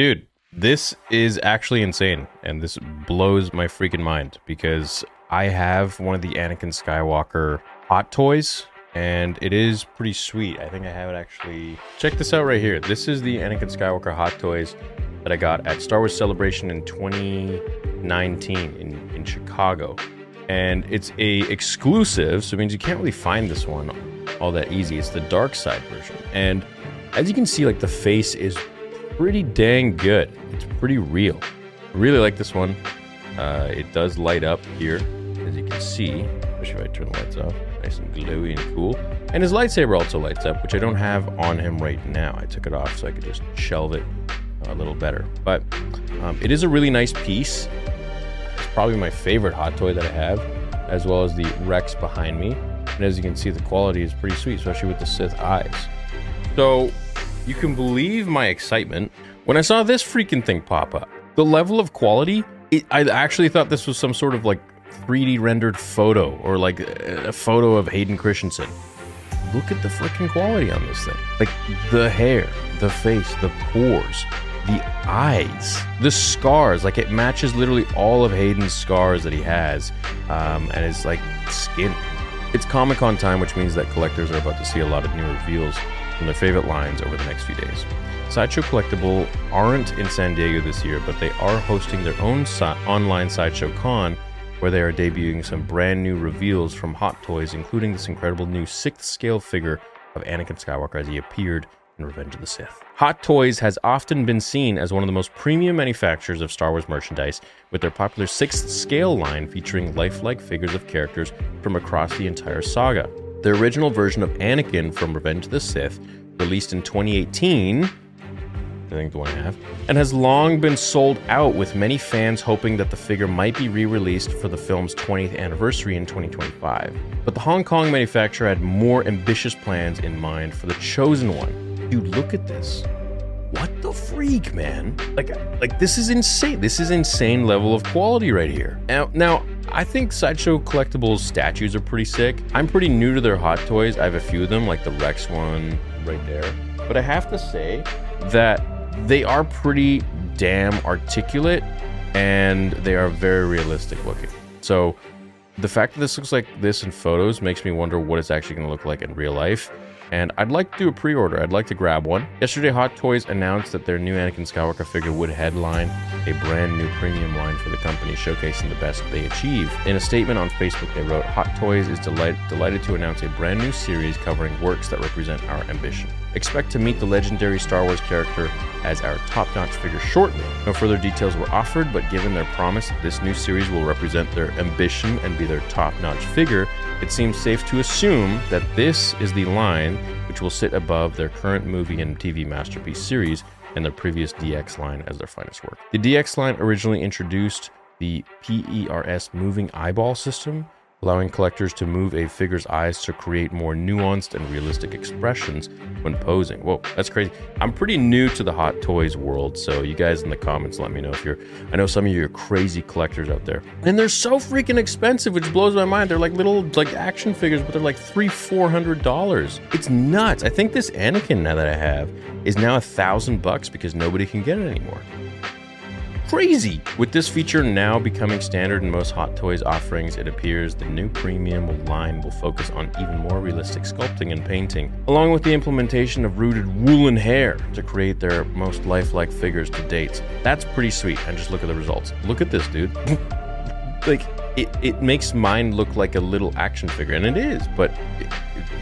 Dude, this is actually insane, and this blows my freaking mind because I have one of the Anakin Skywalker hot toys, and it is pretty sweet. I think I have it actually. Check this out right here. This is the Anakin Skywalker hot toys that I got at Star Wars Celebration in 2019 in, in Chicago. And it's a exclusive, so it means you can't really find this one all that easy. It's the dark side version. And as you can see, like the face is pretty dang good. It's pretty real. I really like this one. Uh, it does light up here, as you can see, especially if I turn the lights off. Nice and glowy and cool. And his lightsaber also lights up, which I don't have on him right now. I took it off so I could just shelve it a little better. But um, it is a really nice piece. It's probably my favorite hot toy that I have, as well as the Rex behind me. And as you can see, the quality is pretty sweet, especially with the Sith eyes. So you can believe my excitement when I saw this freaking thing pop up. The level of quality, it, I actually thought this was some sort of like 3D rendered photo or like a photo of Hayden Christensen. Look at the freaking quality on this thing. Like the hair, the face, the pores, the eyes, the scars. Like it matches literally all of Hayden's scars that he has, um, and his like skin. It's Comic Con time, which means that collectors are about to see a lot of new reveals from their favorite lines over the next few days. Sideshow Collectible aren't in San Diego this year, but they are hosting their own si- online Sideshow Con where they are debuting some brand new reveals from Hot Toys, including this incredible new sixth scale figure of Anakin Skywalker as he appeared Revenge of the Sith. Hot Toys has often been seen as one of the most premium manufacturers of Star Wars merchandise, with their popular sixth scale line featuring lifelike figures of characters from across the entire saga. The original version of Anakin from Revenge of the Sith, released in 2018, I think the one I have, and has long been sold out, with many fans hoping that the figure might be re released for the film's 20th anniversary in 2025. But the Hong Kong manufacturer had more ambitious plans in mind for the chosen one. Dude, look at this. What the freak, man? Like, like this is insane. This is insane level of quality right here. Now, now, I think Sideshow Collectibles statues are pretty sick. I'm pretty new to their hot toys. I have a few of them, like the Rex one right there. But I have to say that they are pretty damn articulate and they are very realistic looking. So the fact that this looks like this in photos makes me wonder what it's actually going to look like in real life and I'd like to do a pre-order. I'd like to grab one. Yesterday, Hot Toys announced that their new Anakin Skywalker figure would headline a brand new premium line for the company, showcasing the best they achieve. In a statement on Facebook, they wrote, Hot Toys is delight- delighted to announce a brand new series covering works that represent our ambition. Expect to meet the legendary Star Wars character as our top-notch figure shortly. No further details were offered, but given their promise this new series will represent their ambition and be their top-notch figure, it seems safe to assume that this is the line which will sit above their current movie and TV masterpiece series and their previous DX line as their finest work. The DX line originally introduced the PERS moving eyeball system, allowing collectors to move a figure's eyes to create more nuanced and realistic expressions when posing. Whoa, that's crazy. I'm pretty new to the Hot Toys world, so you guys in the comments let me know if you're. I know some of you are crazy collectors out there, and they're so freaking expensive, which blows my mind. They're like little like action figures, but they're like three, four hundred dollars. It's nuts. I think this Anakin now that I have is now a thousand bucks because nobody can get it anymore crazy. With this feature now becoming standard in most Hot Toys offerings, it appears the new premium line will focus on even more realistic sculpting and painting, along with the implementation of rooted woolen hair to create their most lifelike figures to date. That's pretty sweet, and just look at the results. Look at this, dude. like, it, it makes mine look like a little action figure, and it is, but it,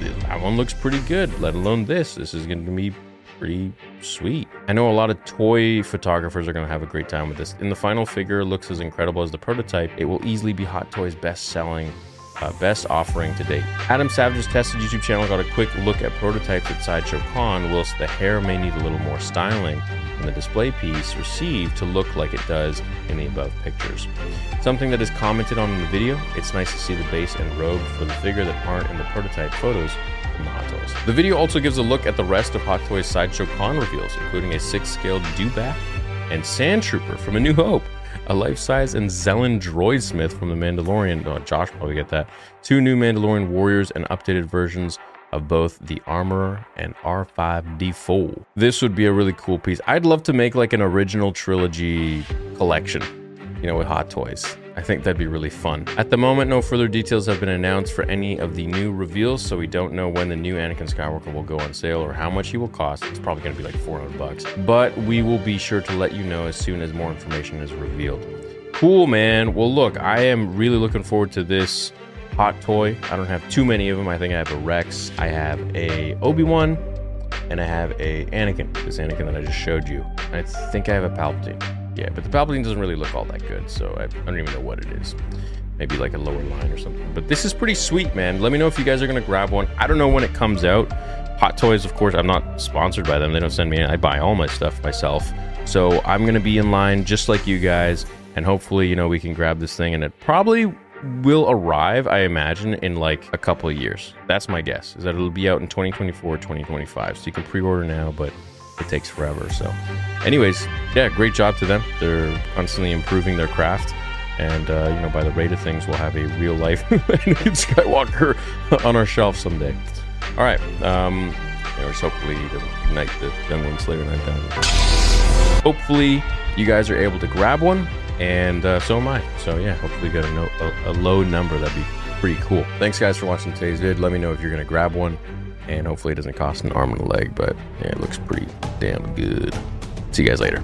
it, that one looks pretty good, let alone this. This is going to be pretty sweet. I know a lot of toy photographers are going to have a great time with this. And the final figure looks as incredible as the prototype. It will easily be Hot Toys' best selling uh, best offering to date. Adam Savage's tested YouTube channel got a quick look at prototypes at Sideshow Con, whilst the hair may need a little more styling, and the display piece received to look like it does in the above pictures. Something that is commented on in the video, it's nice to see the base and robe for the figure that aren't in the prototype photos the video also gives a look at the rest of Hot Toys Sideshow Con reveals, including a six-scaled Dewback and Sand Trooper from A New Hope, a life-size Anzellan droid smith from The Mandalorian. Oh, Josh probably get that. Two new Mandalorian warriors and updated versions of both the Armorer and R5D4. This would be a really cool piece. I'd love to make like an original trilogy collection, you know, with Hot Toys. I think that'd be really fun. At the moment, no further details have been announced for any of the new reveals, so we don't know when the new Anakin Skywalker will go on sale or how much he will cost. It's probably going to be like 400 bucks, but we will be sure to let you know as soon as more information is revealed. Cool, man. Well, look, I am really looking forward to this hot toy. I don't have too many of them. I think I have a Rex, I have a Obi-Wan, and I have a Anakin. This Anakin that I just showed you. I think I have a Palpatine. Yeah, but the Palpatine doesn't really look all that good, so I, I don't even know what it is. Maybe like a lower line or something. But this is pretty sweet, man. Let me know if you guys are going to grab one. I don't know when it comes out. Hot Toys, of course, I'm not sponsored by them. They don't send me I buy all my stuff myself. So I'm going to be in line just like you guys. And hopefully, you know, we can grab this thing. And it probably will arrive, I imagine, in like a couple of years. That's my guess, is that it'll be out in 2024, 2025. So you can pre-order now, but it takes forever. So, anyways, yeah, great job to them. They're constantly improving their craft. And, uh, you know, by the rate of things, we'll have a real life Skywalker on our shelf someday. All right. Um, anyways, hopefully doesn't ignite the Young Slayer 9000. Hopefully you guys are able to grab one, and uh, so am I. So, yeah, hopefully get a, no a, a low number. That'd be pretty cool. Thanks, guys, for watching today's vid. Let me know if you're going to grab one and hopefully it doesn't cost an arm and a leg, but yeah, it looks pretty damn good. See you guys later.